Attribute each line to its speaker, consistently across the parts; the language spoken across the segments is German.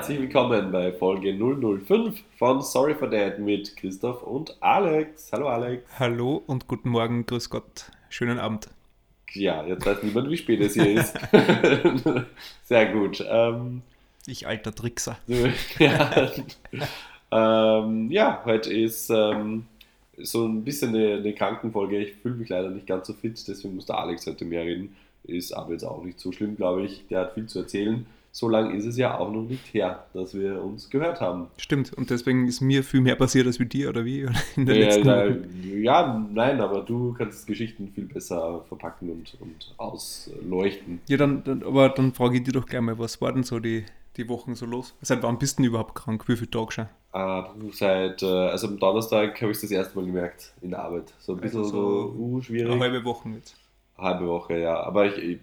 Speaker 1: Herzlich willkommen bei Folge 005 von Sorry for That mit Christoph und Alex. Hallo Alex.
Speaker 2: Hallo und guten Morgen, grüß Gott, schönen Abend.
Speaker 1: Ja, jetzt weiß niemand, wie spät es hier ist. Sehr gut. Ähm,
Speaker 2: ich alter Trickser.
Speaker 1: ja, ähm, ja, heute ist ähm, so ein bisschen eine, eine Krankenfolge. Ich fühle mich leider nicht ganz so fit, deswegen muss der Alex heute mehr reden. Ist aber jetzt auch nicht so schlimm, glaube ich. Der hat viel zu erzählen so lange ist es ja auch noch nicht her, dass wir uns gehört haben.
Speaker 2: Stimmt, und deswegen ist mir viel mehr passiert als mit dir, oder wie?
Speaker 1: In der ja, letzten da, ja, nein, aber du kannst Geschichten viel besser verpacken und, und ausleuchten.
Speaker 2: Ja, dann, dann, aber dann frage ich dir doch gleich mal, was war denn so die, die Wochen so los? Seit wann bist du überhaupt krank? Wie viele Tage schon?
Speaker 1: Ah, seit, äh, also am Donnerstag habe ich es das erste Mal gemerkt in der Arbeit. So ein bisschen also so, so uh, schwierig.
Speaker 2: Eine halbe Woche jetzt.
Speaker 1: Halbe Woche, ja. Aber ich, ich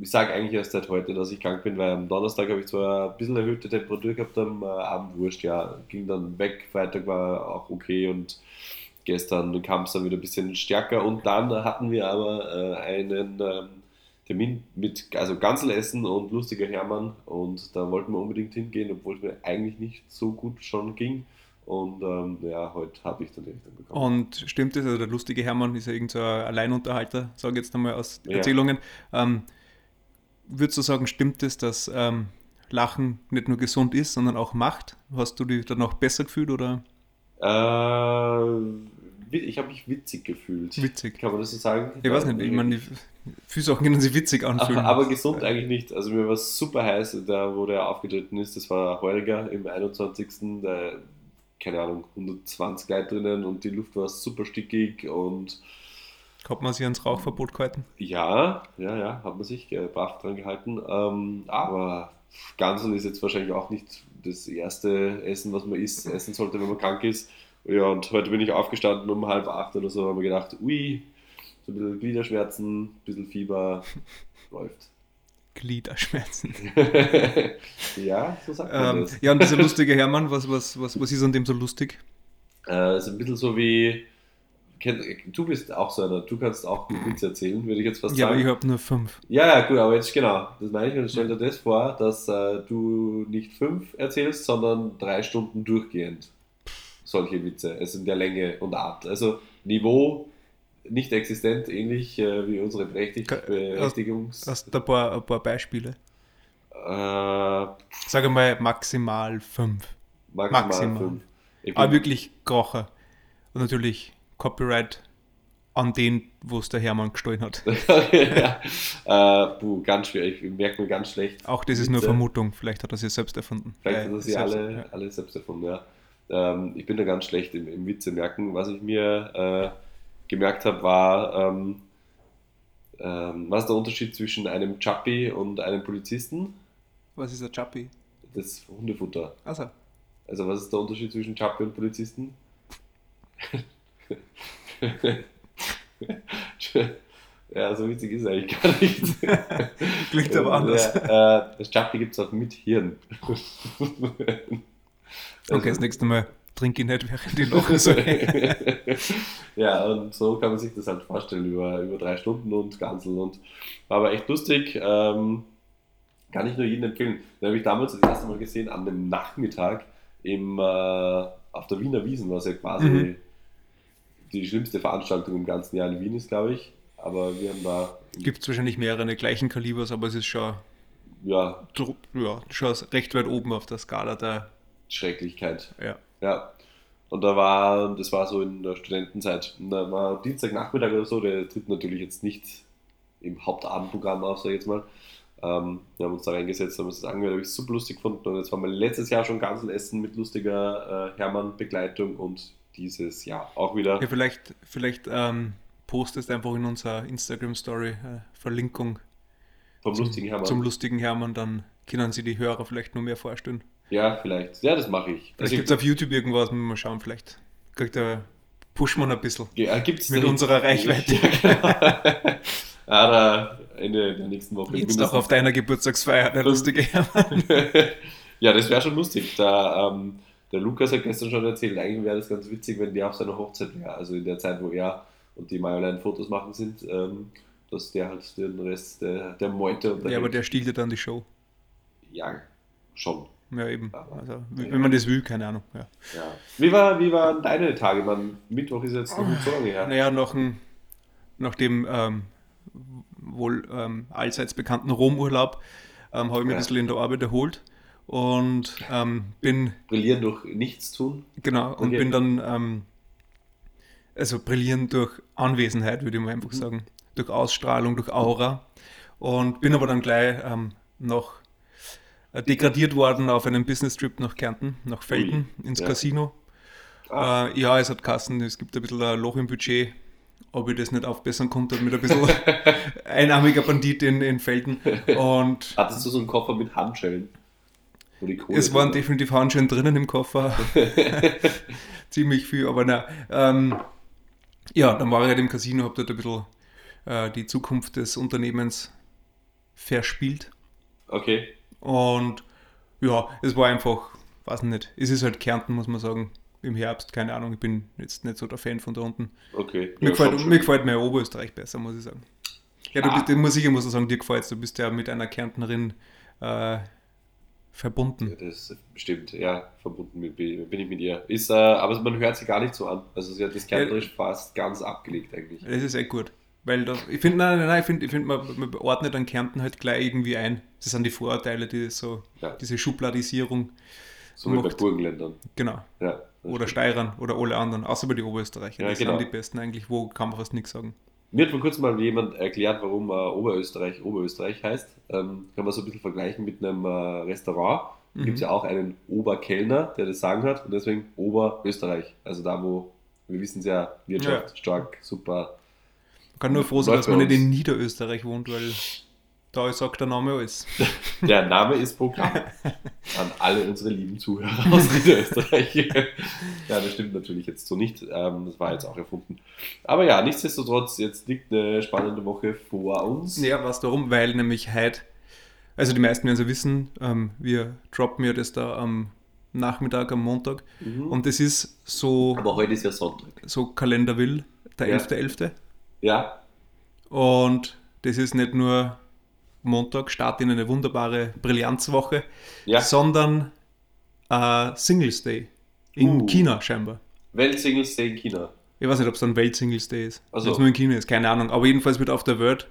Speaker 1: ich sage eigentlich erst seit heute, dass ich krank bin, weil am Donnerstag habe ich zwar ein bisschen erhöhte Temperatur gehabt, am äh, Abend wurscht, ja, ging dann weg, Freitag war auch okay und gestern kam es dann wieder ein bisschen stärker und dann hatten wir aber äh, einen ähm, Termin mit, also Ganzelessen und lustiger Hermann und da wollten wir unbedingt hingehen, obwohl es mir eigentlich nicht so gut schon ging. Und ähm, ja, heute habe ich dann direkt
Speaker 2: bekommen. Und stimmt das? Also der lustige Hermann ist ja irgendein so Alleinunterhalter, sage ich jetzt einmal aus Erzählungen. Ja. Ähm, würdest du sagen, stimmt es, dass ähm, Lachen nicht nur gesund ist, sondern auch macht? Hast du dich dann auch besser gefühlt oder?
Speaker 1: Äh, ich habe mich witzig gefühlt.
Speaker 2: Witzig.
Speaker 1: Kann man das so sagen?
Speaker 2: Ich weiß nicht, ich meine, viele Sachen können sich witzig anfühlen.
Speaker 1: Aber, aber gesund eigentlich nicht. Also mir war es super heiß, da wo der aufgetreten ist, das war Heuriger im 21. Da, keine Ahnung, 120 Leute drinnen und die Luft war super stickig und
Speaker 2: hat man sich ans Rauchverbot gehalten?
Speaker 1: Ja, ja, ja, hat man sich äh, brav dran gehalten. Ähm, aber Gansel ist jetzt wahrscheinlich auch nicht das erste Essen, was man isst, essen sollte, wenn man krank ist. Ja, und heute bin ich aufgestanden um halb acht oder so, haben wir gedacht, ui, so ein bisschen Gliederschmerzen, ein bisschen Fieber, läuft.
Speaker 2: Gliederschmerzen.
Speaker 1: ja, so sagt man
Speaker 2: ähm, das. Ja, und dieser lustige Hermann, was, was, was, was ist an dem so lustig?
Speaker 1: Äh, ist ein bisschen so wie du bist auch so einer, du kannst auch gut Witze erzählen, würde ich jetzt fast
Speaker 2: ja,
Speaker 1: sagen.
Speaker 2: Ja, aber ich habe nur fünf.
Speaker 1: Ja, ja, gut, aber jetzt genau, das meine ich und stell dir das vor, dass äh, du nicht fünf erzählst, sondern drei Stunden durchgehend solche Witze, also in der Länge und Art. Also Niveau nicht existent, ähnlich äh, wie unsere Berechtig Berechtigungs...
Speaker 2: Hast du ein paar, ein paar Beispiele?
Speaker 1: Äh,
Speaker 2: Sag mal maximal fünf.
Speaker 1: Maximal, maximal. fünf.
Speaker 2: Aber wirklich Krocher. Und natürlich Copyright an den, wo es der Hermann gestohlen hat.
Speaker 1: ja. äh, puh, ganz schwierig, ich merke mir ganz schlecht.
Speaker 2: Auch das ist nur Vermutung, vielleicht hat er sie selbst erfunden.
Speaker 1: Vielleicht hat er sie alle, ja. alle selbst erfunden, ja. Ähm, ich bin da ganz schlecht im, im Witze merken. Was ich mir äh, gemerkt habe, war, ähm, ähm, was ist der Unterschied zwischen einem Chappi und einem Polizisten?
Speaker 2: Was ist der Chappi?
Speaker 1: Das Hundefutter.
Speaker 2: Also.
Speaker 1: Also was ist der Unterschied zwischen Chappi und Polizisten? ja, so witzig ist eigentlich gar nicht.
Speaker 2: Klingt aber anders.
Speaker 1: Ja, äh, das Chappi gibt es auch mit Hirn.
Speaker 2: okay, das nächste Mal trinke ich nicht, während die noch so.
Speaker 1: ja, und so kann man sich das halt vorstellen über, über drei Stunden und Ganzeln. Und war aber echt lustig. Ähm, kann ich nur jedem empfehlen. Den habe ich damals das erste Mal gesehen, an dem Nachmittag im, äh, auf der Wiener Wiesen, was ja quasi mhm die schlimmste Veranstaltung im ganzen Jahr in Wien ist, glaube ich. Aber wir haben da.
Speaker 2: Gibt es wahrscheinlich mehrere gleichen Kalibers, aber es ist schon,
Speaker 1: ja.
Speaker 2: ja, schon recht weit oben auf der Skala der
Speaker 1: Schrecklichkeit.
Speaker 2: Ja.
Speaker 1: ja. Und da war, das war so in der Studentenzeit, und da war Dienstagnachmittag oder so, der tritt natürlich jetzt nicht im Hauptabendprogramm auf, sag ich jetzt mal. Ähm, wir haben uns da reingesetzt, haben uns das angehört, habe ich super lustig gefunden. Und jetzt waren wir letztes Jahr schon ganz Essen mit lustiger äh, Hermann-Begleitung und dieses Jahr auch wieder.
Speaker 2: Ja, vielleicht, vielleicht ähm, postest einfach in unserer Instagram-Story äh, Verlinkung
Speaker 1: vom zum, lustigen Hermann.
Speaker 2: Zum lustigen Hermann, dann können sie die Hörer vielleicht nur mehr vorstellen.
Speaker 1: Ja, vielleicht. Ja, das mache ich.
Speaker 2: Vielleicht also gibt es auf YouTube irgendwas, mal schauen, vielleicht kriegt der pusht man ein bisschen.
Speaker 1: Ja, gibt's
Speaker 2: mit unserer Reichweite.
Speaker 1: Ja, genau. ah, da Ende der nächsten Woche.
Speaker 2: Jetzt auch auf deiner Geburtstagsfeier, der lustige Hermann.
Speaker 1: ja, das wäre schon lustig. Da ähm, der Lukas hat gestern schon erzählt, eigentlich wäre das ganz witzig, wenn die auf seiner Hochzeit wäre, also in der Zeit, wo er und die Majolein Fotos machen sind, ähm, dass der halt den Rest der, der Meute
Speaker 2: Ja, aber der stiehlt ja dann die Show.
Speaker 1: Ja, schon.
Speaker 2: Ja, eben. Also, wenn man das will, keine Ahnung. Ja.
Speaker 1: Ja. Wie, war, wie waren deine Tage? Man, Mittwoch ist jetzt noch nicht so lange her.
Speaker 2: Naja, nach, ein, nach dem ähm, wohl ähm, allseits bekannten Romurlaub ähm, habe ich mich
Speaker 1: Ja.
Speaker 2: ein bisschen in der Arbeit erholt und ähm, bin
Speaker 1: Brillieren durch nichts tun.
Speaker 2: Genau, und
Speaker 1: Okay.
Speaker 2: bin dann, ähm, also brillieren durch Anwesenheit, würde ich mal
Speaker 1: Mhm.
Speaker 2: einfach sagen. Durch Ausstrahlung, durch Aura. Und bin aber dann gleich ähm, noch äh, degradiert worden auf einen Business-Trip nach Kärnten, nach Felden, ins
Speaker 1: ja.
Speaker 2: Casino.
Speaker 1: Ah.
Speaker 2: Äh, ja, es hat Kassen, es gibt ein bisschen ein Loch im Budget. Ob ich das nicht aufbessern konnte mit ein bisschen einarmiger Bandit in, in Felden. Und
Speaker 1: Hattest du so einen Koffer mit Handschellen? Wo die Kohle
Speaker 2: Es waren
Speaker 1: drin
Speaker 2: definitiv Handschellen drinnen im Koffer. Ziemlich viel, aber na. Ähm, ja, dann war ich halt im Casino, habe dort ein bisschen äh, die Zukunft des Unternehmens verspielt.
Speaker 1: war? Okay.
Speaker 2: Und ja, es war einfach, weiß nicht, es ist halt Kärnten, muss man sagen, im Herbst, keine Ahnung, ich bin jetzt nicht so der Fan von da unten.
Speaker 1: Okay.
Speaker 2: Mir,
Speaker 1: Ja,
Speaker 2: gefällt, mir gefällt mir Oberösterreich besser, muss ich sagen. Ja, du
Speaker 1: Ja.
Speaker 2: bist, muss ich muss sagen, dir gefällt du bist ja mit einer Kärntnerin äh, verbunden.
Speaker 1: Das stimmt, ja, verbunden mit, bin ich mit ihr. Ist, äh, aber man hört sie gar nicht so an. Also sie hat das Kärntnerisch fast ganz abgelegt eigentlich.
Speaker 2: Das ist echt gut. Weil da, ich finde, nein, nein, nein, ich finde, ich find, man, man ordnet an Kärnten halt gleich irgendwie ein. Das sind die Vorurteile, die so,
Speaker 1: Ja.
Speaker 2: diese Schubladisierung,
Speaker 1: So wie bei
Speaker 2: macht-
Speaker 1: Burgenländern.
Speaker 2: genau.
Speaker 1: Ja,
Speaker 2: Oder
Speaker 1: stimmt.
Speaker 2: Steirern oder alle anderen, außer bei den Oberösterreichern.
Speaker 1: Ja,
Speaker 2: das
Speaker 1: genau.
Speaker 2: sind die besten eigentlich, wo kann man fast nichts sagen.
Speaker 1: Mir hat vor kurzem mal jemand erklärt, warum äh, Oberösterreich Oberösterreich heißt. Ähm, kann man so ein bisschen vergleichen mit einem äh, Restaurant. Da
Speaker 2: Mhm.
Speaker 1: gibt es ja auch einen Oberkellner, der das Sagen hat und deswegen Oberösterreich. Also da, wo, wir wissen es ja, Wirtschaft
Speaker 2: Ja.
Speaker 1: stark, super.
Speaker 2: Ich kann nur froh sein, dass man nicht in. Niederösterreich wohnt, weil da sagt der Name alles.
Speaker 1: Der Name ist Programm. An alle unsere lieben Zuhörer aus Niederösterreich. ja, das stimmt natürlich jetzt so nicht. Ähm, das war jetzt auch erfunden. Aber ja, nichtsdestotrotz, jetzt liegt eine spannende Woche vor uns.
Speaker 2: Ja, was darum, weil nämlich heute, also die meisten werden es ja wissen, ähm, wir droppen ja das da am Nachmittag, am Montag.
Speaker 1: Mhm.
Speaker 2: Und das ist so,
Speaker 1: Aber heute ist ja Sonntag.
Speaker 2: so Kalender will, der
Speaker 1: Ja.
Speaker 2: 11.11.
Speaker 1: Ja,
Speaker 2: Und das ist nicht nur Montag, Start in eine wunderbare Brillanzwoche,
Speaker 1: ja.
Speaker 2: sondern äh, Singles Day in
Speaker 1: Uh.
Speaker 2: China scheinbar.
Speaker 1: Welt-Singles Day in China.
Speaker 2: Ich weiß nicht, ob es dann Welt-Singles Day ist.
Speaker 1: Ach so.
Speaker 2: Wenn es nur in China ist, keine Ahnung. Aber jedenfalls wird auf der Welt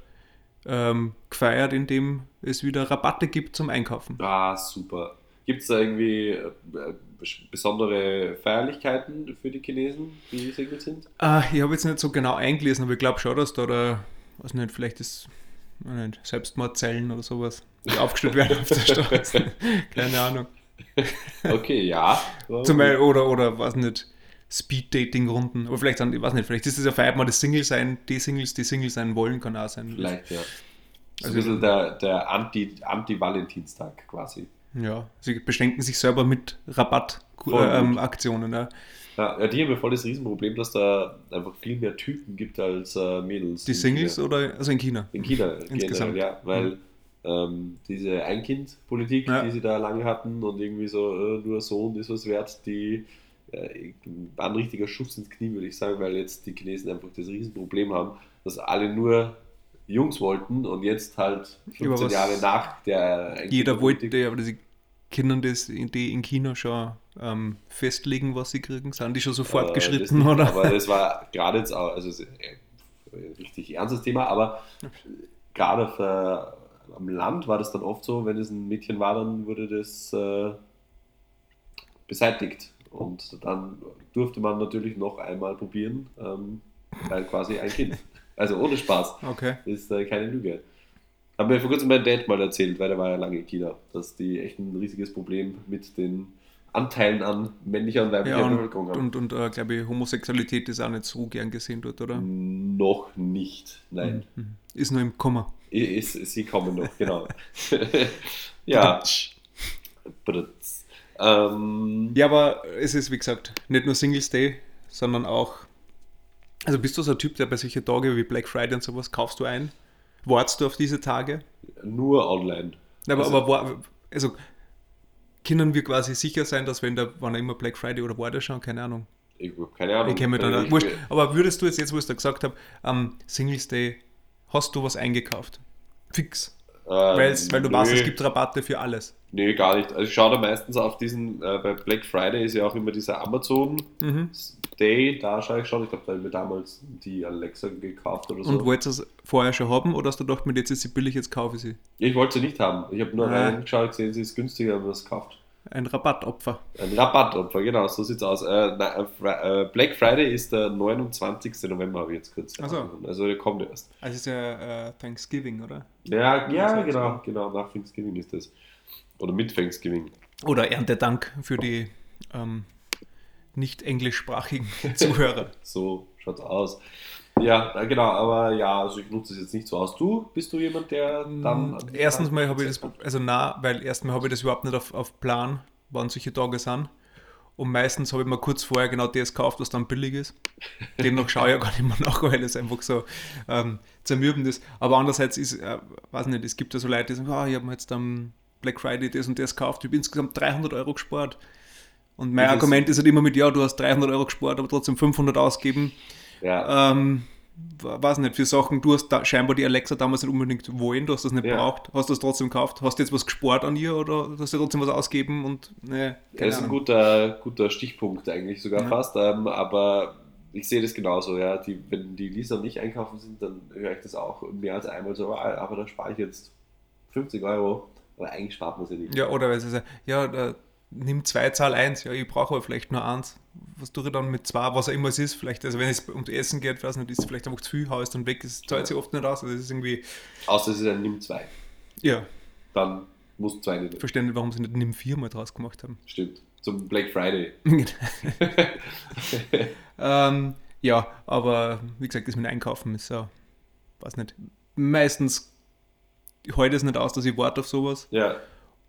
Speaker 2: ähm, gefeiert, indem es wieder Rabatte gibt zum Einkaufen.
Speaker 1: Ah, super. Gibt es da irgendwie äh, äh, besondere Feierlichkeiten für die Chinesen, die Singles sind?
Speaker 2: Ah, ich habe jetzt nicht so genau eingelesen, aber ich glaube schon, dass da, da weiß nicht, vielleicht ist Selbstmordzellen oder sowas die aufgestellt werden auf der Straße. Keine Ahnung.
Speaker 1: Okay, ja.
Speaker 2: Zum Beispiel, oder, oder was nicht, Speed-Dating-Runden. Aber vielleicht, ich weiß nicht, vielleicht ist das ja feiert mal das Single sein, die Singles, die Single sein wollen, kann auch sein.
Speaker 1: Vielleicht, ja. So
Speaker 2: Also-
Speaker 1: ein bisschen der, der Anti- Anti-Valentinstag quasi.
Speaker 2: Ja, sie beschenken sich selber mit Rabattaktionen.
Speaker 1: gut.
Speaker 2: Äh, Aktionen, ja.
Speaker 1: Ja, ja, die haben ja voll das Riesenproblem, dass da einfach viel mehr Typen gibt als äh, Mädels.
Speaker 2: Die
Speaker 1: in
Speaker 2: Singles
Speaker 1: China.
Speaker 2: oder, also in China.
Speaker 1: In China
Speaker 2: Insgesamt.
Speaker 1: generell, ja, weil ähm, diese Ein-Kind-Politik,
Speaker 2: Ja.
Speaker 1: die sie da lange hatten und irgendwie so, äh, nur Sohn ist was wert, die äh, ein richtiger Schuss ins Knie, würde ich sagen, weil jetzt die Chinesen einfach das Riesenproblem haben, dass alle nur Jungs wollten und jetzt halt 15
Speaker 2: was-
Speaker 1: Jahre nach der
Speaker 2: Jeder
Speaker 1: Ein-Kind-Politik-
Speaker 2: wollte, aber die Kindern das, in- die in China schon ähm, festlegen, was sie kriegen. Sind die schon so
Speaker 1: Äh,
Speaker 2: fortgeschritten,
Speaker 1: nicht,
Speaker 2: oder?
Speaker 1: Aber das war gerade jetzt auch, also ein richtig ernstes Thema, aber gerade auf der, am Land war das dann oft so, wenn es ein Mädchen war, dann wurde das äh, beseitigt. Und dann durfte man natürlich noch einmal probieren, ähm, weil quasi ein Kind. Also ohne Spaß.
Speaker 2: Okay.
Speaker 1: Ist äh, keine Lüge. Haben mir vor kurzem mein Dad mal erzählt, weil der war ja lange in China, dass die echt ein riesiges Problem mit den Anteilen an männlicher und weiblicher
Speaker 2: Ja, und,
Speaker 1: Bevölkerung haben.
Speaker 2: und, und äh, glaube ich, Homosexualität ist auch nicht so gern gesehen dort, oder?
Speaker 1: Noch nicht, nein.
Speaker 2: Mhm. Ist nur im Komma.
Speaker 1: Ist, sie kommen noch, genau. ja. Brutz. Ähm,
Speaker 2: Ja, aber es ist, wie gesagt, nicht nur Singles Day, sondern auch. Also bist du so ein Typ, der bei solchen Tagen wie Black Friday und sowas kaufst du ein? Wartest du auf diese Tage?
Speaker 1: Nur online.
Speaker 2: Aber,
Speaker 1: Also-
Speaker 2: aber war, also können wir quasi sicher sein, dass wenn da, wann immer Black Friday oder war der schon, keine Ahnung.
Speaker 1: Ich hab keine Ahnung.
Speaker 2: Ich kenne mich dann
Speaker 1: Also
Speaker 2: auch. Wurscht. Aber würdest du jetzt, jetzt wo ich es da gesagt habe, am Singles Day, hast du was eingekauft? Fix. Ähm, weil du weißt, es gibt Rabatte für alles.
Speaker 1: Nee, gar nicht. Also ich schaue da meistens auf diesen, äh, bei Black Friday ist ja auch immer dieser Amazon mhm. Day, da schaue ich schon. Ich glaube, da habe ich mir damals die Alexa gekauft oder so.
Speaker 2: Und wolltest du es vorher schon haben oder hast du gedacht, mit jetzt ist sie billig, jetzt kaufe ich sie?
Speaker 1: Ich wollte sie nicht haben. Ich habe nur ah. reingeschaut, gesehen, sie ist günstiger, wenn man es kauft.
Speaker 2: Ein Rabattopfer.
Speaker 1: Ein Rabattopfer, genau, so sieht es aus. Äh, na, äh, äh, Black Friday ist der 29. November, habe ich jetzt kurz
Speaker 2: also.
Speaker 1: Also der kommt erst.
Speaker 2: Also ist ja äh, Thanksgiving, oder?
Speaker 1: Ja, ja genau, genau, nach Thanksgiving ist das. Oder mit Thanksgiving.
Speaker 2: Oder Erntedank für die ähm, nicht englischsprachigen Zuhörer.
Speaker 1: so schaut's aus. Ja, genau, aber ja, also ich nutze es jetzt nicht so aus. Du, bist du jemand, der dann. Mm,
Speaker 2: erstens mal habe ich das, also na, weil erstens mal habe ich das überhaupt nicht auf, auf Plan, wann solche Tage sind. Und meistens habe ich mir kurz vorher genau das gekauft, was dann billig ist. Demnach schaue ich ja gar nicht mehr nach, weil es einfach so ähm, zermürbend ist. Aber andererseits ist, äh, weiß nicht, es gibt ja so Leute, die sagen, oh, ich habe mir jetzt am Black Friday das und das gekauft, ich habe insgesamt 300 Euro gespart. Und mein das Argument ist halt immer mit, ja, du hast 300 Euro gespart, aber trotzdem 500 ausgeben.
Speaker 1: Ja.
Speaker 2: Ähm, weiß nicht, für Sachen, du hast da scheinbar die Alexa damals nicht unbedingt wollen, du hast das nicht ja. braucht, hast du das trotzdem gekauft, hast du jetzt was gespart an ihr oder hast du trotzdem was ausgeben und ne,
Speaker 1: Das ist ein guter, guter Stichpunkt eigentlich sogar ja. fast, ähm, aber ich sehe das genauso, ja, die, wenn die Lisa und ich einkaufen sind, dann höre ich das auch mehr als einmal so, ah, aber da spare ich jetzt 50 Euro, aber eigentlich spart man sie nicht.
Speaker 2: Ja, oder weil sie sagen, ja, da, nimm zwei, Zahl eins, ja, ich brauche aber vielleicht nur eins. Was tue ich dann mit zwei, was auch immer es ist? Vielleicht, also wenn es ums Essen geht, weiß nicht, ist es vielleicht einfach zu viel, hau es dann weg, es zahlt sich oft nicht aus. Also das ist irgendwie.
Speaker 1: Außer es ist ein Nimm zwei.
Speaker 2: Ja.
Speaker 1: Dann musst du zwei
Speaker 2: nehmen. Verstehe nicht, warum sie nicht Nimm vier mal draus gemacht haben.
Speaker 1: Stimmt. Zum Black Friday.
Speaker 2: ähm, ja, aber wie gesagt, das mit Einkaufen ist so, weiß nicht. Meistens heute es nicht aus, dass ich warte auf sowas.
Speaker 1: Ja.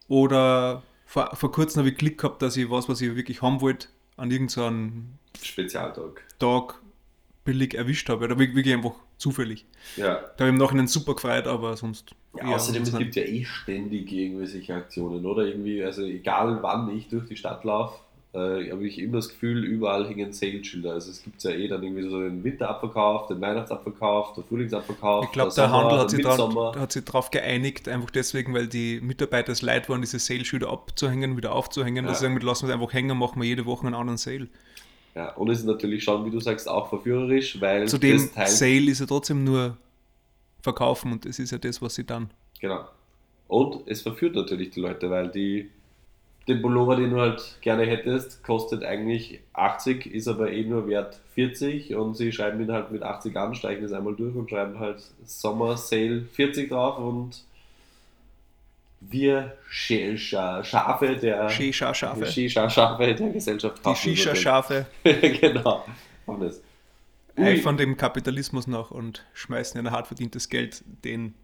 Speaker 2: Oder vor, vor kurzem habe ich Glück gehabt, dass ich was, was ich wirklich haben wollte, an irgendeinem
Speaker 1: Spezialtag
Speaker 2: Tag billig erwischt habe. Da wirklich einfach zufällig.
Speaker 1: Ja.
Speaker 2: Da habe ich im Nachhinein super gefreut, aber sonst.
Speaker 1: Ja, außerdem, es gibt ja eh ständig irgendwelche Aktionen, oder? Irgendwie, also egal wann ich durch die Stadt laufe, äh, habe ich immer das Gefühl, überall hängen Sale-Schilder. Also es gibt ja eh dann irgendwie so den Winterabverkauf, den Weihnachtsabverkauf, den Frühlingsabverkauf.
Speaker 2: Ich glaube, der, der Handel hat sich, dran, hat sich darauf geeinigt, einfach deswegen, weil die Mitarbeiter es leid waren, diese Sale-Schilder abzuhängen, wieder aufzuhängen. Ja. Dass sie sagen, lassen wir es einfach hängen, machen wir jede Woche einen anderen Sale.
Speaker 1: Ja, und es ist natürlich schon, wie du sagst, auch verführerisch, weil
Speaker 2: Zudem, Sale ist ja trotzdem nur verkaufen und das ist ja das, was sie dann.
Speaker 1: Genau. Und es verführt natürlich die Leute, weil die den Pullover, den du halt gerne hättest, kostet eigentlich 80, ist aber eh nur wert 40 und sie schreiben ihn halt mit 80 an, steigen das einmal durch und schreiben halt Sommer Sale 40 drauf und wir Schafe der
Speaker 2: Shisha-Schafe
Speaker 1: Shisha-Schafe der Gesellschaft
Speaker 2: Die Shisha-Schafe.
Speaker 1: genau.
Speaker 2: das. Ui. von dem Kapitalismus noch und schmeißen ein hart verdientes Geld den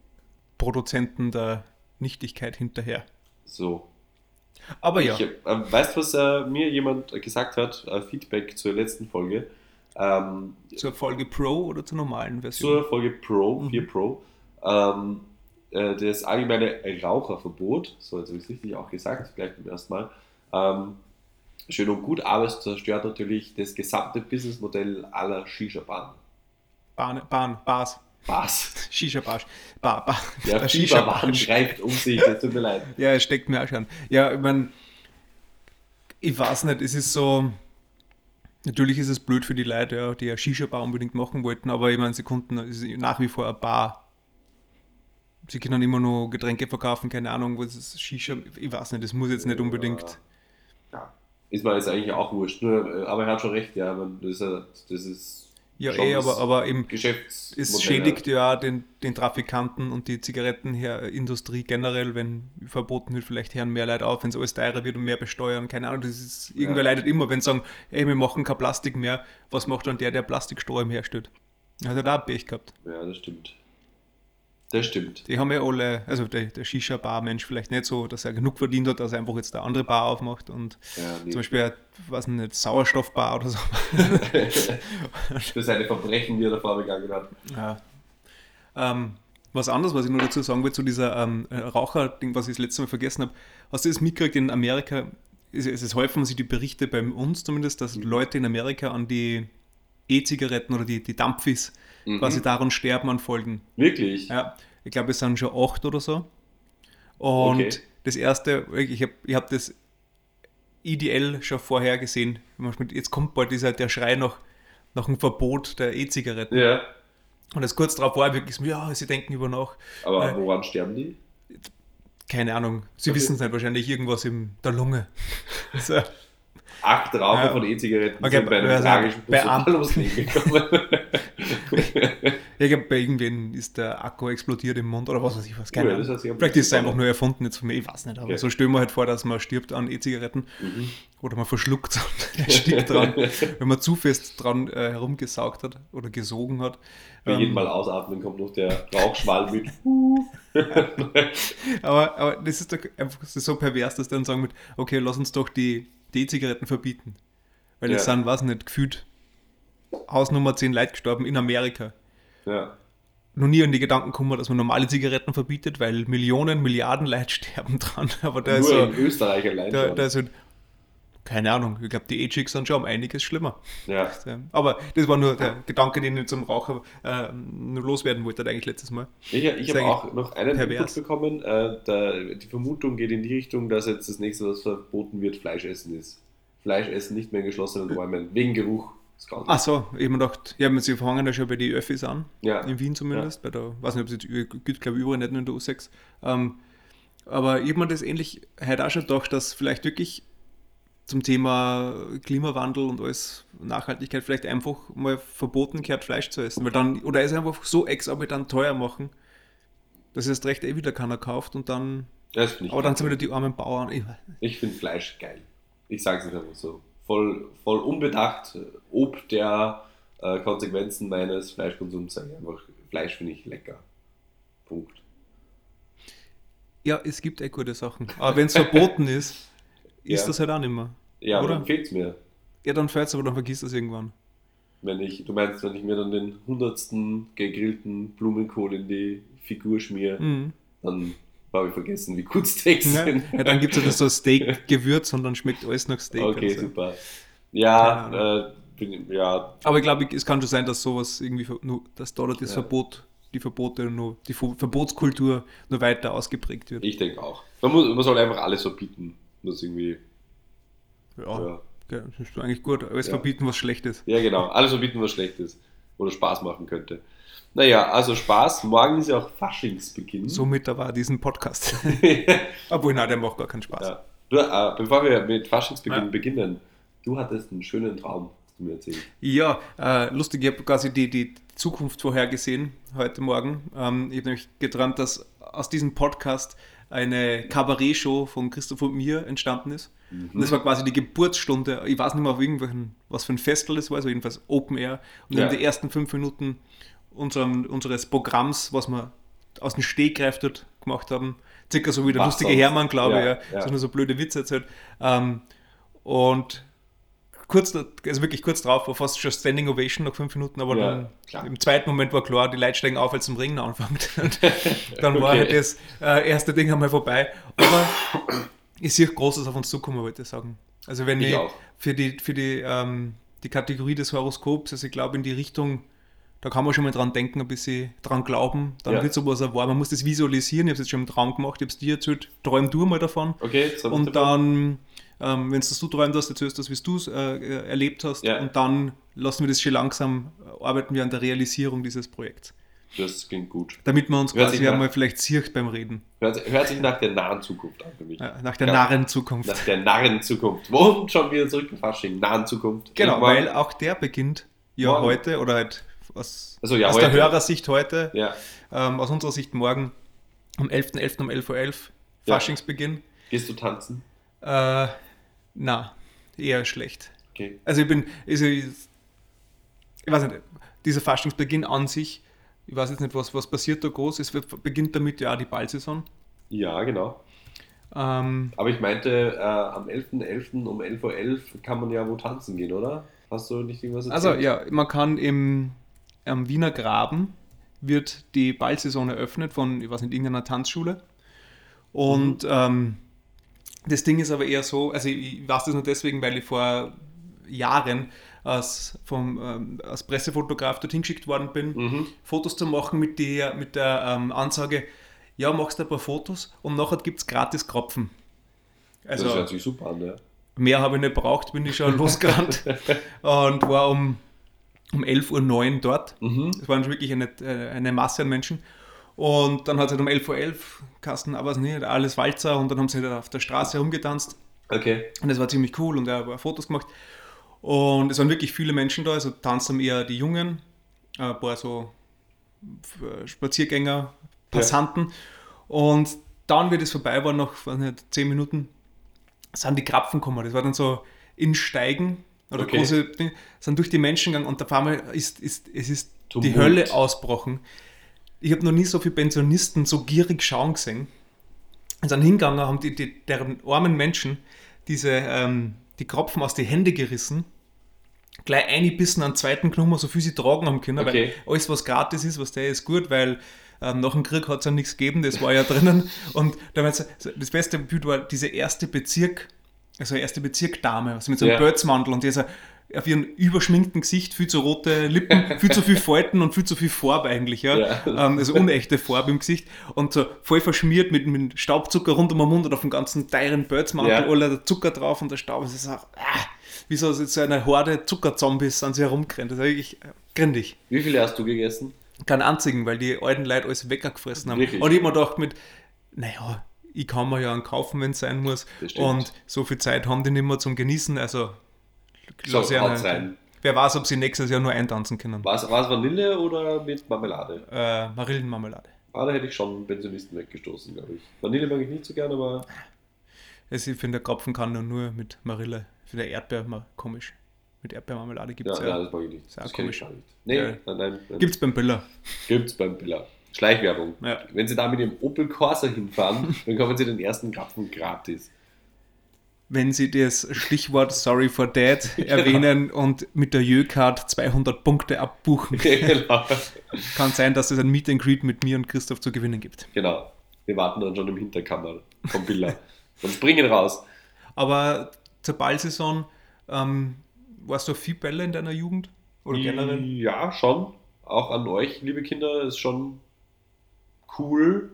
Speaker 2: Produzenten der Nichtigkeit hinterher.
Speaker 1: So.
Speaker 2: Aber ja.
Speaker 1: Ich, äh, weißt du, was äh, mir jemand gesagt hat? Äh, Feedback zur letzten Folge. Ähm,
Speaker 2: zur Folge Pro oder zur normalen Version?
Speaker 1: Zur Folge Pro, mhm. 4 Pro. Ähm, äh, das allgemeine Raucherverbot, so jetzt habe ich es richtig auch gesagt, gleich beim ersten Mal. Ähm, schön und gut, aber es zerstört natürlich das gesamte Businessmodell aller Shisha-Bahnen.
Speaker 2: Bahn, Bahn, Bars.
Speaker 1: Bars.
Speaker 2: Shisha-Bar. Bar, Bar.
Speaker 1: Der Shisha-Bahn schreibt um sich, das tut mir leid.
Speaker 2: Ja, es steckt mir auch schon. Ja, ich meine, ich weiß nicht, es ist so, natürlich ist es blöd für die Leute, ja, die ja Shisha-Bar unbedingt machen wollten, aber ich meine, sie konnten, nach wie vor eine Bar. Sie können immer nur Getränke verkaufen, keine Ahnung, was ist Shisha, ich weiß nicht, das muss jetzt nicht unbedingt.
Speaker 1: Ja, ist mir jetzt eigentlich auch wurscht, nur, aber er hat schon recht, ja, das ist, das ist
Speaker 2: ja, eh, aber, aber im, es schädigt ja den, den Trafikanten und die Zigarettenindustrie generell, wenn verboten wird, vielleicht hören mehr Leute auf, wenn es alles teurer wird und mehr besteuern, keine Ahnung, das ist, irgendwer ja. leidet immer, wenn sie sagen, ey, wir machen kein Plastik mehr, was macht dann der, der Plastikstrom herstellt? Hat er da Pech gehabt.
Speaker 1: Ja, das stimmt. Das stimmt.
Speaker 2: Die haben ja alle, also der, der Shisha-Bar-Mensch vielleicht nicht so, dass er genug verdient hat, dass er einfach jetzt eine andere Bar aufmacht und ja, nee. zum Beispiel, was nicht, Sauerstoffbar oder so.
Speaker 1: Für seine Verbrechen, die er davor begangen hat.
Speaker 2: Ja. Ähm, was anderes, was ich nur dazu sagen will, zu dieser ähm, Raucher-Ding, was ich das letzte Mal vergessen habe. Hast du das mitgekriegt in Amerika? Es, es häufen sich die Berichte bei uns zumindest, dass Leute in Amerika an die E-Zigaretten oder die, die Dampfis mhm. quasi daran sterben an Folgen.
Speaker 1: Wirklich?
Speaker 2: Ja, ich glaube, es sind schon acht oder so. Und okay. das erste, ich habe ich hab das ideell schon vorher gesehen. Jetzt kommt bald dieser, der Schrei nach, nach einem Verbot der E-Zigaretten. Ja. Und das kurz darauf war ich wirklich so, ja, sie denken über nach.
Speaker 1: Aber äh, woran sterben die?
Speaker 2: Keine Ahnung. Sie okay. wissen es nicht, wahrscheinlich irgendwas in der Lunge. so.
Speaker 1: Acht Raucher ja. von E-Zigaretten okay, sind bei einem also tragischen Unfall gekommen.
Speaker 2: ich glaube, bei irgendwen ist der Akku explodiert im Mund oder was weiß ich was. Keine oh, ja, Vielleicht ist es einfach nur erfunden jetzt von mir, ich weiß nicht. Aber okay. so stellen wir halt vor, dass man stirbt an E-Zigaretten mhm. oder man verschluckt und er stirbt dran, wenn man zu fest dran äh, herumgesaugt hat oder gesogen hat.
Speaker 1: Bei ähm, jedem Mal ausatmen kommt noch der Rauchschwall mit.
Speaker 2: aber, aber das ist doch einfach so pervers, dass dann sagen mit, okay, lass uns doch die E-Zigaretten verbieten. Weil es sind, was nicht, gefühlt Hausnummer 10 Leute gestorben in Amerika. Ja. Noch nie an die Gedanken gekommen, dass man normale Zigaretten verbietet, weil Millionen, Milliarden Leute sterben dran. Aber da
Speaker 1: Nur
Speaker 2: ist so,
Speaker 1: in Österreich allein.
Speaker 2: Da, da ist so, keine Ahnung, ich glaube, die E-Chicks sind schon um einiges schlimmer. Ja. Aber das war nur der Gedanke, den ich zum Raucher äh, nur loswerden wollte, eigentlich letztes Mal.
Speaker 1: Ich, ich habe auch noch einen pervers. Input bekommen. Äh, der, die Vermutung geht in die Richtung, dass jetzt das nächste, was verboten wird, Fleischessen ist. Fleischessen nicht mehr in geschlossenen Räumen, wegen Geruch.
Speaker 2: Ach so, ich habe mir gedacht, ja, sie fangen ja schon bei den Öffis an, ja. in Wien zumindest, ja. bei der, weiß nicht, ob es jetzt gibt, glaube ich, überall nicht nur in der U6. Ähm, aber ich habe mir das ähnlich heute auch schon gedacht, dass vielleicht wirklich zum Thema Klimawandel und alles Nachhaltigkeit vielleicht einfach mal verboten gehört, Fleisch zu essen. Weil dann, oder es einfach so exorbitant teuer machen, dass es recht eh wieder keiner kauft und dann. aber dann sind wieder die armen Bauern.
Speaker 1: Ich, ich finde Fleisch geil. Ich sage es einfach so. Voll, voll unbedacht, ob der äh, Konsequenzen meines Fleischkonsums sage ich einfach, Fleisch finde ich lecker. Punkt.
Speaker 2: Ja, es gibt eh gute Sachen. Aber wenn es verboten ist, ist ja. das halt auch nicht mehr.
Speaker 1: Ja, oder? dann fehlt es mir.
Speaker 2: Ja, dann fällt es, aber dann vergisst es irgendwann.
Speaker 1: Wenn ich, du meinst, wenn ich mir dann den hundertsten gegrillten Blumenkohl in die Figur schmiere, mhm. dann habe ich vergessen, wie gut Steaks
Speaker 2: ja. sind. Ja, dann gibt es ja so Steak-Gewürz und dann schmeckt alles nach Steak.
Speaker 1: Okay, so. super. Ja, äh, bin, ja.
Speaker 2: Aber ich glaube, es kann schon sein, dass sowas irgendwie, nur, dass dort das ja. Verbot, die Verbote nur, die Verbotskultur nur weiter ausgeprägt wird.
Speaker 1: Ich denke auch. Man, muss, man soll einfach alles verbieten. Das irgendwie
Speaker 2: ja, ja. das ist eigentlich gut. Alles ja. verbieten, was schlecht ist.
Speaker 1: Ja, genau. Alles verbieten, was schlecht ist. Oder Spaß machen könnte. Naja, also Spaß. Morgen ist ja auch Faschingsbeginn.
Speaker 2: Somit da war diesen Podcast. Obwohl, nein, der macht gar keinen Spaß.
Speaker 1: Ja. Du, äh, bevor wir mit Faschingsbeginn ja. beginnen, du hattest einen schönen Traum, hast du mir erzählt.
Speaker 2: Ja, äh, lustig, ich habe quasi die, die Zukunft vorhergesehen heute Morgen. Ähm, ich habe nämlich geträumt, dass aus diesem Podcast eine Kabarett-Show von Christoph und mir entstanden ist. Mhm. Und das war quasi die Geburtsstunde. Ich weiß nicht mehr auf irgendwelchen, was für ein Festival das war, also jedenfalls Open Air. Und ja. in den ersten fünf Minuten unserem, unseres Programms, was wir aus dem Stegreif dort gemacht haben, circa so wie der was lustige sonst? Hermann, glaube ich, ja, ja. So nur so blöde Witze erzählt. Ähm, und kurz, also wirklich kurz drauf, war fast schon Standing Ovation nach fünf Minuten, aber ja, dann im zweiten Moment war klar, die Leute steigen auf, als zum Ringen anfängt. dann okay. war halt das äh, erste Ding einmal vorbei. Aber ich sehe Großes auf uns zukommen, wollte ich sagen. Also wenn ich, ich für die, für die, ähm, die Kategorie des Horoskops, also ich glaube in die Richtung, da kann man schon mal dran denken, ein bisschen dran glauben, dann ja. wird sowas erwarten. Man muss das visualisieren, ich habe es jetzt schon im Traum gemacht, ich habe es dir erzählt, träum du mal davon.
Speaker 1: Okay,
Speaker 2: Und dann ähm, wenn es das du träumt hast, erzählst du das, wie du es äh, erlebt hast ja. und dann lassen wir das schon langsam, äh, arbeiten wir an der Realisierung dieses Projekts.
Speaker 1: Das klingt gut.
Speaker 2: Damit man uns hört quasi einmal vielleicht sieht beim Reden.
Speaker 1: Hört, hört, sich nach der nahen Zukunft an für mich.
Speaker 2: Ja, nach der ja. nahen Zukunft.
Speaker 1: Nach der nahen Zukunft. Wo schon wieder zurück in Fasching? Nahen Zukunft.
Speaker 2: Genau, Irgendwann. weil auch der beginnt ja morgen. heute oder halt aus, also, ja, aus heute. der Hörersicht heute, ja. ähm, aus unserer Sicht morgen am 11.11. .11. um 11.11 Uhr Faschingsbeginn.
Speaker 1: Gehst du tanzen?
Speaker 2: Äh, na, eher schlecht. Okay. Also ich bin, also ich, ich weiß nicht, dieser Faschingsbeginn an sich, ich weiß jetzt nicht, was, was passiert da groß. Es beginnt damit ja die Ballsaison.
Speaker 1: Ja, genau. Ähm, Aber ich meinte, äh, am 11.11. .11. um 11.11 Uhr kann man ja wo tanzen gehen, oder? Hast du nicht irgendwas
Speaker 2: erzählt? Also ja, man kann im am Wiener Graben wird die Ballsaison eröffnet von, ich weiß nicht, irgendeiner Tanzschule. Und mhm. ähm, das Ding ist aber eher so, also ich weiß das nur deswegen, weil ich vor Jahren als, vom, ähm, als Pressefotograf dorthin geschickt worden bin, mhm. Fotos zu machen mit der, mit der ähm, Ansage, ja, machst ein paar Fotos und nachher gibt es gratis Kropfen.
Speaker 1: Also, das hört sich super an, ja.
Speaker 2: Mehr habe ich nicht braucht, bin ich schon losgerannt und war um, um 11.09 Uhr dort. Es mhm. waren wirklich eine, äh, eine Masse an Menschen. Und dann hat es halt um 11.11 Uhr Kasten, aber nicht, alles Walzer und dann haben sie halt auf der Straße herumgetanzt.
Speaker 1: Okay.
Speaker 2: Und das war ziemlich cool und er hat Fotos gemacht. Und es waren wirklich viele Menschen da, also tanzen eher die Jungen, ein paar so Spaziergänger, Passanten. Ja. Und dann, wie das vorbei war, noch nicht, zehn Minuten, sind die Krapfen gekommen. Das war dann so in Steigen oder okay. große Dinge, sind durch die Menschen gegangen und auf einmal ist, ist es ist die Hölle ausbrochen. Ich habe noch nie so viele Pensionisten so gierig schauen gesehen. Und sind hingegangen, haben die, die, deren armen Menschen diese, ähm, die Kropfen aus den Händen gerissen, gleich eingebissen an den zweiten Knummer, so viel sie tragen haben können, okay. weil alles, was gratis ist, was der ist gut, weil ähm, nach dem Krieg hat es ja nichts gegeben, das war ja drinnen. Und das beste Bild war diese erste Bezirk, also erste Bezirkdame, also mit so einem ja. Börzmantel und dieser auf ihrem überschminkten Gesicht viel zu rote Lippen, viel zu viel Falten und viel zu viel Farbe eigentlich, ja. ja. Ähm, also unechte Farbe im Gesicht und so voll verschmiert mit, mit Staubzucker rund um den Mund und auf dem ganzen teuren Börzmantel, ja. aller der Zucker drauf und der Staub. Es ist auch, ah, wie so, so eine Horde Zuckerzombies an sie herumgerannt. Das ist wirklich äh, grindig.
Speaker 1: Wie viele hast du gegessen?
Speaker 2: Keinen einzigen, weil die alten Leute alles weggefressen haben. Wirklich? Und ich habe mir gedacht mit, naja, ich kann mir ja einen kaufen, wenn es sein muss. Und so viel Zeit haben die nicht mehr zum Genießen. Also
Speaker 1: so, rein.
Speaker 2: Wer weiß, ob sie nächstes Jahr nur eintanzen können.
Speaker 1: War es Vanille oder mit Marmelade?
Speaker 2: Äh, Marillenmarmelade.
Speaker 1: Ah, da hätte ich schon Pensionisten weggestoßen, glaube ich. Vanille mag ich nicht so gerne, aber.
Speaker 2: Also ich finde, der Kropfen kann nur mit Marille. Für der Erdbeer mal komisch. Mit Erdbeermarmelade gibt es ja. Ja,
Speaker 1: das mag ich nicht.
Speaker 2: Das kenne ich
Speaker 1: gar nicht. Nee, ja. nein, nein,
Speaker 2: nein. Gibt es beim Biller.
Speaker 1: Gibt es beim Biller. Schleichwerbung. Ja. Wenn Sie da mit dem Opel Corsa hinfahren, dann kommen Sie den ersten Krapfen gratis
Speaker 2: wenn Sie das Stichwort Sorry for Dad genau. erwähnen und mit der Jö-Card 200 Punkte abbuchen. genau. Kann sein, dass es ein Meet and Greet mit mir und Christoph zu gewinnen gibt.
Speaker 1: Genau. Wir warten dann schon im Hinterkammer vom Billa und springen raus.
Speaker 2: Aber zur Ballsaison, ähm, warst du viel Bälle in deiner Jugend?
Speaker 1: Oder generell? Ja, schon. Auch an euch, liebe Kinder, ist schon cool,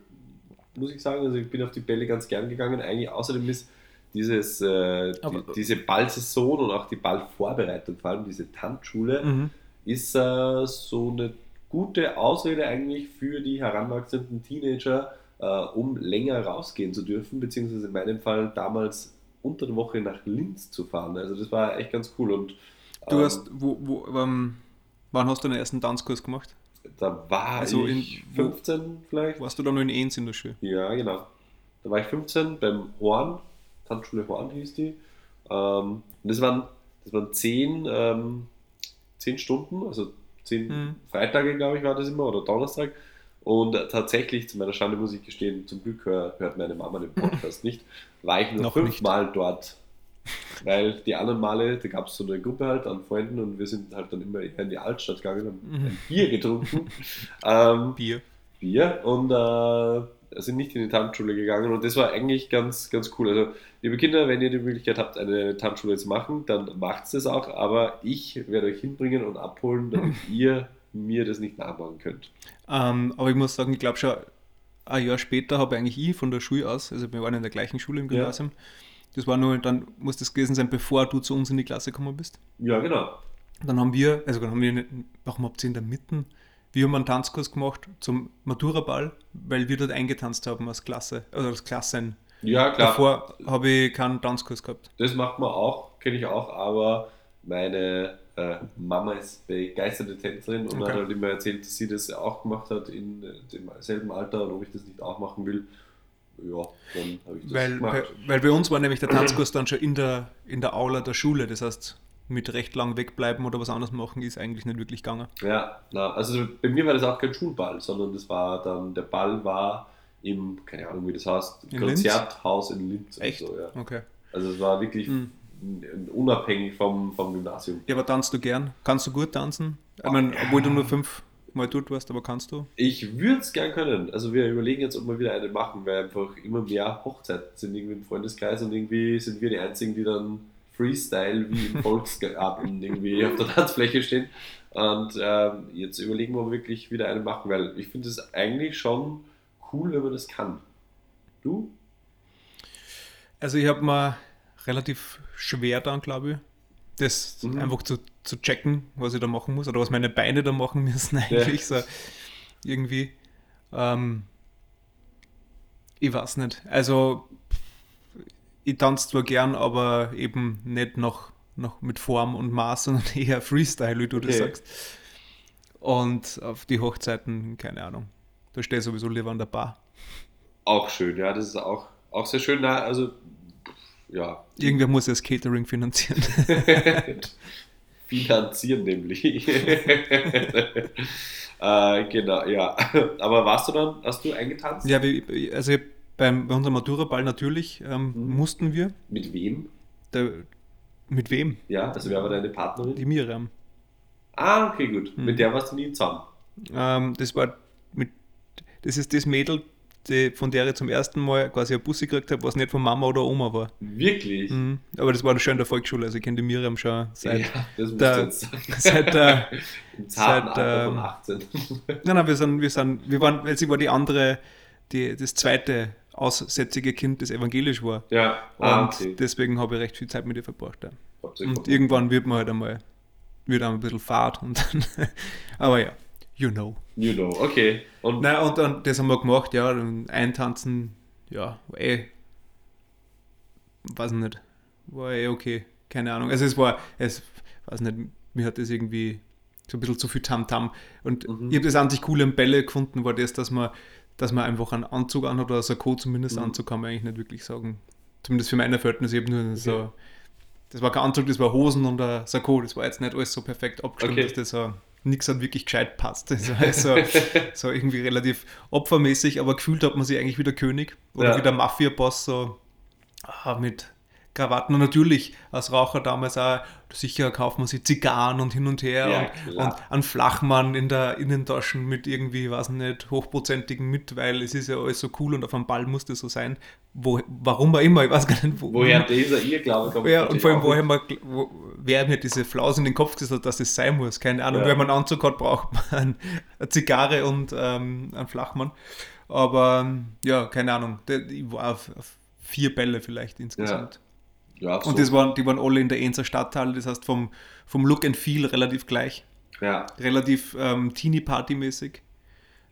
Speaker 1: muss ich sagen. Also ich bin auf die Bälle ganz gern gegangen. Eigentlich außerdem ist dieses, äh, die, diese Ballsaison und auch die Ballvorbereitung, vor allem diese Tanzschule, mhm. ist äh, so eine gute Ausrede eigentlich für die heranwachsenden Teenager, äh, um länger rausgehen zu dürfen, beziehungsweise in meinem Fall damals unter der Woche nach Linz zu fahren. Also das war echt ganz cool. Und,
Speaker 2: du ähm, hast, wo, wo, ähm, wann hast du deinen ersten Tanzkurs gemacht?
Speaker 1: Da war also ich in, 15 wo, vielleicht.
Speaker 2: Warst du da noch in Enz in der Schule?
Speaker 1: Ja, genau. Da war ich 15 beim Horn Tanzschule Horn hieß die. Ähm, und das waren, das waren zehn, ähm, zehn Stunden, also zehn mhm. Freitage, glaube ich, war das immer, oder Donnerstag. Und tatsächlich, zu meiner Schande muss ich gestehen, zum Glück hört meine Mama den Podcast nicht, war ich nur fünfmal dort. Weil die anderen Male, da gab es so eine Gruppe halt an Freunden und wir sind halt dann immer in die Altstadt gegangen und mhm. ein Bier getrunken.
Speaker 2: ähm, Bier.
Speaker 1: Bier und äh, sind nicht in die Tanzschule gegangen und das war eigentlich ganz, ganz cool. Also, liebe Kinder, wenn ihr die Möglichkeit habt, eine Tanzschule zu machen, dann macht es auch, aber ich werde euch hinbringen und abholen, damit ihr mir das nicht nachmachen könnt.
Speaker 2: Ähm, aber ich muss sagen, ich glaube schon, ein Jahr später habe eigentlich ich von der Schule aus, also wir waren in der gleichen Schule im Gymnasium, ja. das war nur, dann muss das gewesen sein, bevor du zu uns in die Klasse gekommen bist.
Speaker 1: Ja, genau.
Speaker 2: Dann haben wir, also dann haben wir, warum habt ihr in der Mitte? Wir haben einen Tanzkurs gemacht zum Maturaball, weil wir dort eingetanzt haben als Klasse, oder als Klassen.
Speaker 1: Ja, klar.
Speaker 2: Davor habe ich keinen Tanzkurs gehabt.
Speaker 1: Das macht man auch, kenne ich auch, aber meine äh, Mama ist begeisterte Tänzerin und okay. hat halt immer erzählt, dass sie das auch gemacht hat in demselben Alter und ob ich das nicht auch machen will. Ja, dann habe ich das
Speaker 2: weil, gemacht. Weil, weil bei uns war nämlich der Tanzkurs dann schon in der, in der Aula der Schule, das heißt, mit recht lang wegbleiben oder was anderes machen, ist eigentlich nicht wirklich gegangen.
Speaker 1: Ja, na, also bei mir war das auch kein Schulball, sondern das war dann, der Ball war im, keine Ahnung wie das heißt, in Konzerthaus Linz? in Linz.
Speaker 2: Echt? So, ja. Okay.
Speaker 1: Also es war wirklich mhm. unabhängig vom, vom Gymnasium.
Speaker 2: Ja, aber tanzt du gern? Kannst du gut tanzen? Ich meine, obwohl du nur fünf Mal dort warst, aber kannst du?
Speaker 1: Ich würde es gern können. Also wir überlegen jetzt, ob wir wieder eine machen, weil einfach immer mehr Hochzeiten sind irgendwie im Freundeskreis und irgendwie sind wir die Einzigen, die dann Freestyle wie im Volksgarten irgendwie auf der Tanzfläche stehen. Und ähm, jetzt überlegen wir, wirklich wieder eine machen, weil ich finde es eigentlich schon cool, wenn man das kann. Du?
Speaker 2: Also ich habe mal relativ schwer dann, glaube ich, das mhm. einfach zu, zu checken, was ich da machen muss oder was meine Beine da machen müssen eigentlich. Ja. So irgendwie. Ähm, ich weiß nicht. Also ich tanze zwar gern, aber eben nicht noch, noch mit Form und Maß, sondern eher Freestyle, wie du okay. das sagst. Und auf die Hochzeiten, keine Ahnung. Da stehe ich sowieso lieber an der Bar.
Speaker 1: Auch schön, ja, das ist auch, auch sehr schön. Also, ja.
Speaker 2: Irgendwer muss das Catering finanzieren.
Speaker 1: finanzieren nämlich. äh, genau, ja. Aber warst du dann, hast du eingetanzt?
Speaker 2: Ja, also beim, bei unserem Matura-Ball natürlich ähm, mhm. mussten wir.
Speaker 1: Mit wem?
Speaker 2: Der, mit wem?
Speaker 1: Ja, also wer war deine Partnerin?
Speaker 2: Die Miriam.
Speaker 1: Ah, okay, gut. Mhm. Mit der warst du nie zusammen?
Speaker 2: Ähm, das war mit, das ist das Mädel, die, von der ich zum ersten Mal quasi eine Busse gekriegt habe, was nicht von Mama oder Oma war.
Speaker 1: Wirklich?
Speaker 2: Mhm. Aber das war schon in der Volksschule, also ich kenne die Miriam schon seit ja, das der, seit der seit, ähm, von 18. nein, nein, wir sind, wir sind, wir waren, weil sie war die andere, die, das zweite aussätzige Kind, das evangelisch war.
Speaker 1: Ja.
Speaker 2: Ah, und okay. deswegen habe ich recht viel Zeit mit ihr verbracht. Ja. Und irgendwann wird man halt einmal wird ein bisschen fad und dann, aber ja, you know.
Speaker 1: You know, okay.
Speaker 2: Und, Nein, und, und das haben wir gemacht, ja, eintanzen, ja, war eh, weiß nicht, war eh okay, keine Ahnung. Also es war, es, weiß nicht, mir hat das irgendwie so ein bisschen zu viel Tamtam. -Tam. Und mhm. ich habe das an sich cool im Bälle gefunden, war das, dass man, dass man einfach einen Anzug anhat oder Sakko zumindest mhm. Anzug kann man eigentlich nicht wirklich sagen. Zumindest für meine Verhältnisse eben nur okay. so das war kein Anzug, das war Hosen und ein Sakko. Das war jetzt nicht alles so perfekt abgestimmt, okay. dass das so nichts hat wirklich gescheit passt. Das war also so irgendwie relativ opfermäßig, aber gefühlt hat man sich eigentlich wieder König oder ja. wie der Mafia-Boss so ah, mit Krawatten. Und natürlich als Raucher damals auch, sicher kauft man sich Zigarren und hin und her ja, und, und einen Flachmann in der Innentasche mit irgendwie, weiß nicht, hochprozentigen mit, weil es ist ja alles so cool und auf einem Ball muss das so sein. Wo, warum auch immer, ich weiß gar nicht,
Speaker 1: wo. Woher dieser ihr glaube
Speaker 2: Ja, und vor allem, woher man, wo, wer mir diese Flausen in den Kopf gesetzt hat, dass das sein muss. Keine Ahnung, ja. wenn man einen Anzug hat, braucht man eine Zigarre und ähm, einen Flachmann. Aber ja, keine Ahnung, ich war auf, auf vier Bälle vielleicht insgesamt. Ja. Ja, und das waren, die waren alle in der Enzer Stadthalle, das heißt vom, vom Look and Feel relativ gleich.
Speaker 1: Ja.
Speaker 2: Relativ ähm, Teenie-Party-mäßig.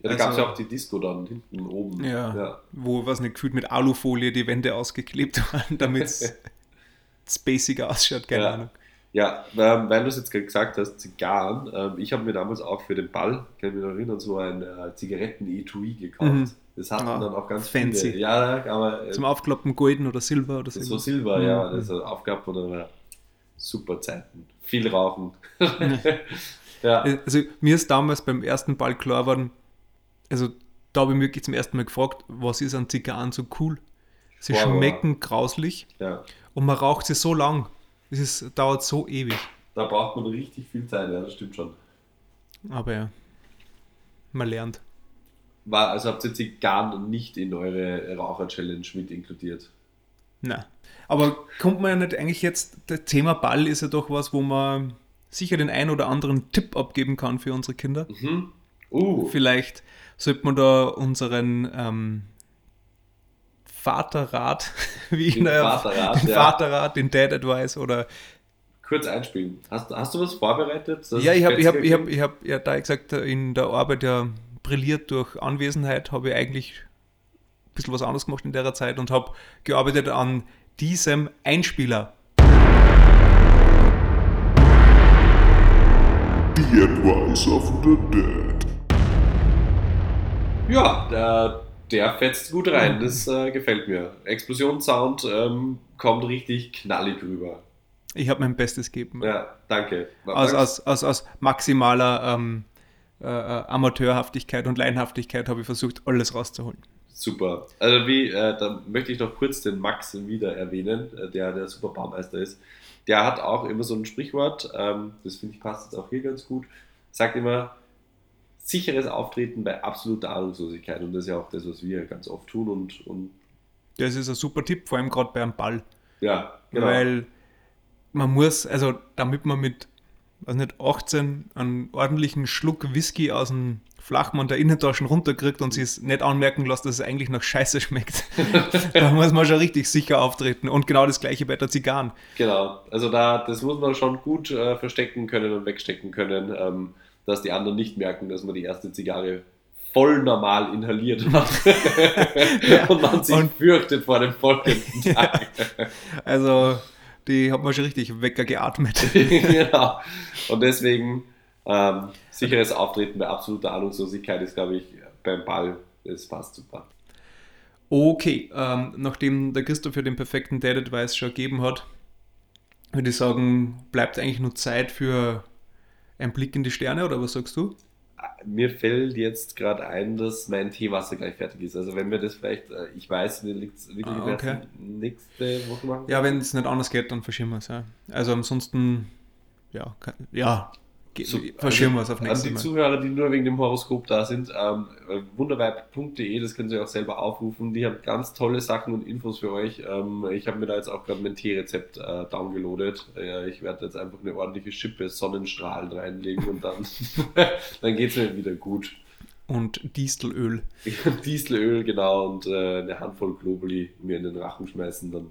Speaker 1: Ja, da also, gab es ja auch die Disco dann hinten oben.
Speaker 2: Ja, ja. wo, was nicht, gefühlt mit Alufolie die Wände ausgeklebt waren, damit es spaciger ausschaut, keine
Speaker 1: ja.
Speaker 2: Ahnung.
Speaker 1: Ja, ähm, weil du es jetzt gesagt hast, Zigarren. Ähm, ich habe mir damals auch für den Ball, kann ich mich noch erinnern, so ein äh, Zigaretten-Etui gekauft. Mhm. Das hatten ah, dann auch ganz
Speaker 2: fancy.
Speaker 1: viele. Ja, aber.
Speaker 2: Äh, Zum Aufklappen Golden oder Silber oder
Speaker 1: so. So Silber, mhm. ja. Das Aufklappen oder super Zeiten. Viel rauchen.
Speaker 2: ja. Also mir ist damals beim ersten Ball klar geworden, also da habe ich mich wirklich zum ersten Mal gefragt, was ist an Zigarren so cool? Sie Boah, schmecken grauslich
Speaker 1: ja.
Speaker 2: und man raucht sie so lang. Es ist, dauert so ewig.
Speaker 1: Da braucht man richtig viel Zeit, ja, das stimmt schon.
Speaker 2: Aber ja, man lernt.
Speaker 1: War, also habt ihr jetzt gar nicht in eure Raucher-Challenge mit inkludiert?
Speaker 2: Nein. Aber kommt man ja nicht eigentlich jetzt, das Thema Ball ist ja doch was, wo man sicher den einen oder anderen Tipp abgeben kann für unsere Kinder.
Speaker 1: Mhm. Uh.
Speaker 2: Vielleicht sollte man da unseren ähm, Vaterrat, wie den der Vaterrat, den, ja. Vaterrat, den Dad Advice oder
Speaker 1: kurz einspielen. Hast, hast du was vorbereitet?
Speaker 2: Ja, ich habe ich hab, ich hab, ich hab, ja, da ich gesagt, in der Arbeit ja brilliert durch Anwesenheit, habe ich eigentlich ein bisschen was anderes gemacht in der Zeit und habe gearbeitet an diesem Einspieler.
Speaker 1: The Advice of the Dead. Ja, der, der fetzt gut rein, das äh, gefällt mir. Explosionssound ähm, kommt richtig knallig rüber.
Speaker 2: Ich habe mein Bestes gegeben.
Speaker 1: Ja, danke.
Speaker 2: Aus, aus, aus, aus maximaler ähm, äh, äh, Amateurhaftigkeit und Leinhaftigkeit habe ich versucht, alles rauszuholen.
Speaker 1: Super. Also wie, äh, da möchte ich noch kurz den Max wieder erwähnen, äh, der der super Baumeister ist. Der hat auch immer so ein Sprichwort, ähm, das finde ich passt jetzt auch hier ganz gut, sagt immer, sicheres Auftreten bei absoluter Ahnungslosigkeit. Und das ist ja auch das, was wir ganz oft tun. Und, und
Speaker 2: das ist ein super Tipp, vor allem gerade bei einem Ball.
Speaker 1: Ja, genau.
Speaker 2: Weil man muss, also damit man mit also nicht 18, einen ordentlichen Schluck Whisky aus dem Flachmann der Innentaschen runterkriegt und sie es nicht anmerken lässt, dass es eigentlich nach Scheiße schmeckt. da muss man schon richtig sicher auftreten. Und genau das gleiche bei der Zigarren.
Speaker 1: Genau, also da, das muss man schon gut äh, verstecken können und wegstecken können, ähm, dass die anderen nicht merken, dass man die erste Zigarre voll normal inhaliert hat ja. und man sich und, fürchtet vor dem folgenden Tag.
Speaker 2: Ja. Also die hat man schon richtig Wecker geatmet.
Speaker 1: genau. Und deswegen ähm, sicheres Auftreten bei absoluter Ahnungslosigkeit ist, glaube ich, beim Ball, das passt super.
Speaker 2: Okay, ähm, nachdem der Christoph ja den perfekten Dad Advice schon gegeben hat, würde ich sagen, bleibt eigentlich nur Zeit für einen Blick in die Sterne oder was sagst du?
Speaker 1: Mir fällt jetzt gerade ein, dass mein Teewasser gleich fertig ist. Also wenn wir das vielleicht, äh, ich weiß, mir liegt es wirklich ah, okay. nächste Woche machen.
Speaker 2: Ja, wenn es nicht anders geht, dann verschieben wir es. Ja. Also ansonsten, ja, ja
Speaker 1: so, verschieben wir es auf nächstes Mal. An die Zuhörer, die nur wegen dem Horoskop da sind, ähm, wunderweib.de, das können Sie auch selber aufrufen. Die haben ganz tolle Sachen und Infos für euch. Ähm, ich habe mir da jetzt auch gerade mein Teerezept äh, downgeloadet. Äh, ich werde jetzt einfach eine ordentliche Schippe Sonnenstrahlen reinlegen und dann, dann geht es mir wieder gut.
Speaker 2: Und Distelöl.
Speaker 1: Distelöl, genau, und äh, eine Handvoll Globuli mir in den Rachen schmeißen, dann,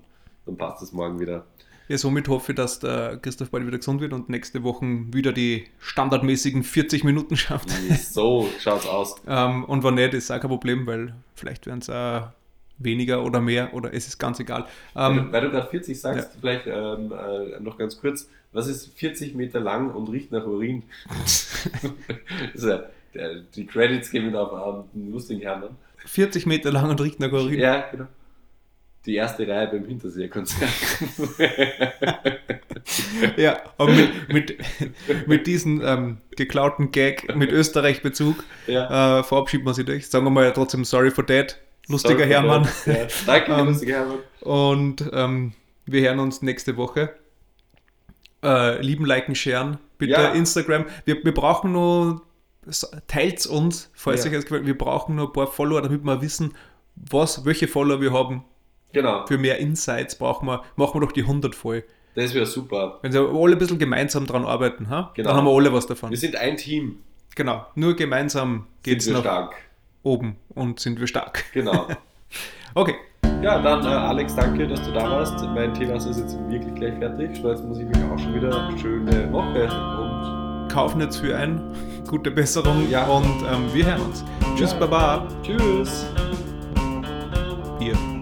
Speaker 1: dann passt es morgen wieder.
Speaker 2: Ja, somit hoffe ich, dass der Christoph bald wieder gesund wird und nächste Woche wieder die standardmäßigen 40 Minuten schafft.
Speaker 1: So schaut's aus.
Speaker 2: ähm, und wenn nicht, ist auch kein Problem, weil vielleicht werden es auch weniger oder mehr oder es ist ganz egal.
Speaker 1: Ähm, weil du, gerade 40 sagst, ja. vielleicht ähm, äh, noch ganz kurz, was ist 40 Meter lang und riecht nach Urin? die Credits geben auf einen lustigen Herrn.
Speaker 2: 40 Meter lang und riecht nach Urin?
Speaker 1: Ja, genau die erste Reihe beim Hinterseher-Konzert.
Speaker 2: ja, aber mit, mit, mit diesem ähm, geklauten Gag mit Österreich-Bezug ja. äh, verabschieden wir sie durch. Sagen wir mal trotzdem sorry for that, lustiger sorry Hermann. Ja. Danke, ähm, lustiger Hermann. Und ähm, wir hören uns nächste Woche. Äh, lieben, liken, sharen. Bitte ja. Instagram. Wir, wir brauchen nur, teilt uns, falls euch das gefällt, wir brauchen nur ein paar Follower, damit wir wissen, was, welche Follower wir haben
Speaker 1: Genau.
Speaker 2: Für mehr Insights brauchen wir, machen wir doch die 100 voll.
Speaker 1: Das wäre super.
Speaker 2: Wenn sie alle ein bisschen gemeinsam dran arbeiten, ha? Genau. dann haben wir alle was davon.
Speaker 1: Wir sind ein Team.
Speaker 2: Genau, nur gemeinsam geht es nach
Speaker 1: stark.
Speaker 2: oben und sind wir stark.
Speaker 1: Genau.
Speaker 2: okay.
Speaker 1: Ja, dann äh, Alex, danke, dass du da warst. Mein Thema ist jetzt wirklich gleich fertig. Jetzt muss ich mich auch schon wieder. Schöne Woche und
Speaker 2: kaufen jetzt für ein. Gute Besserung ja. und ähm, wir hören uns. Tschüss, ja. Baba.
Speaker 1: Tschüss.
Speaker 2: Bier.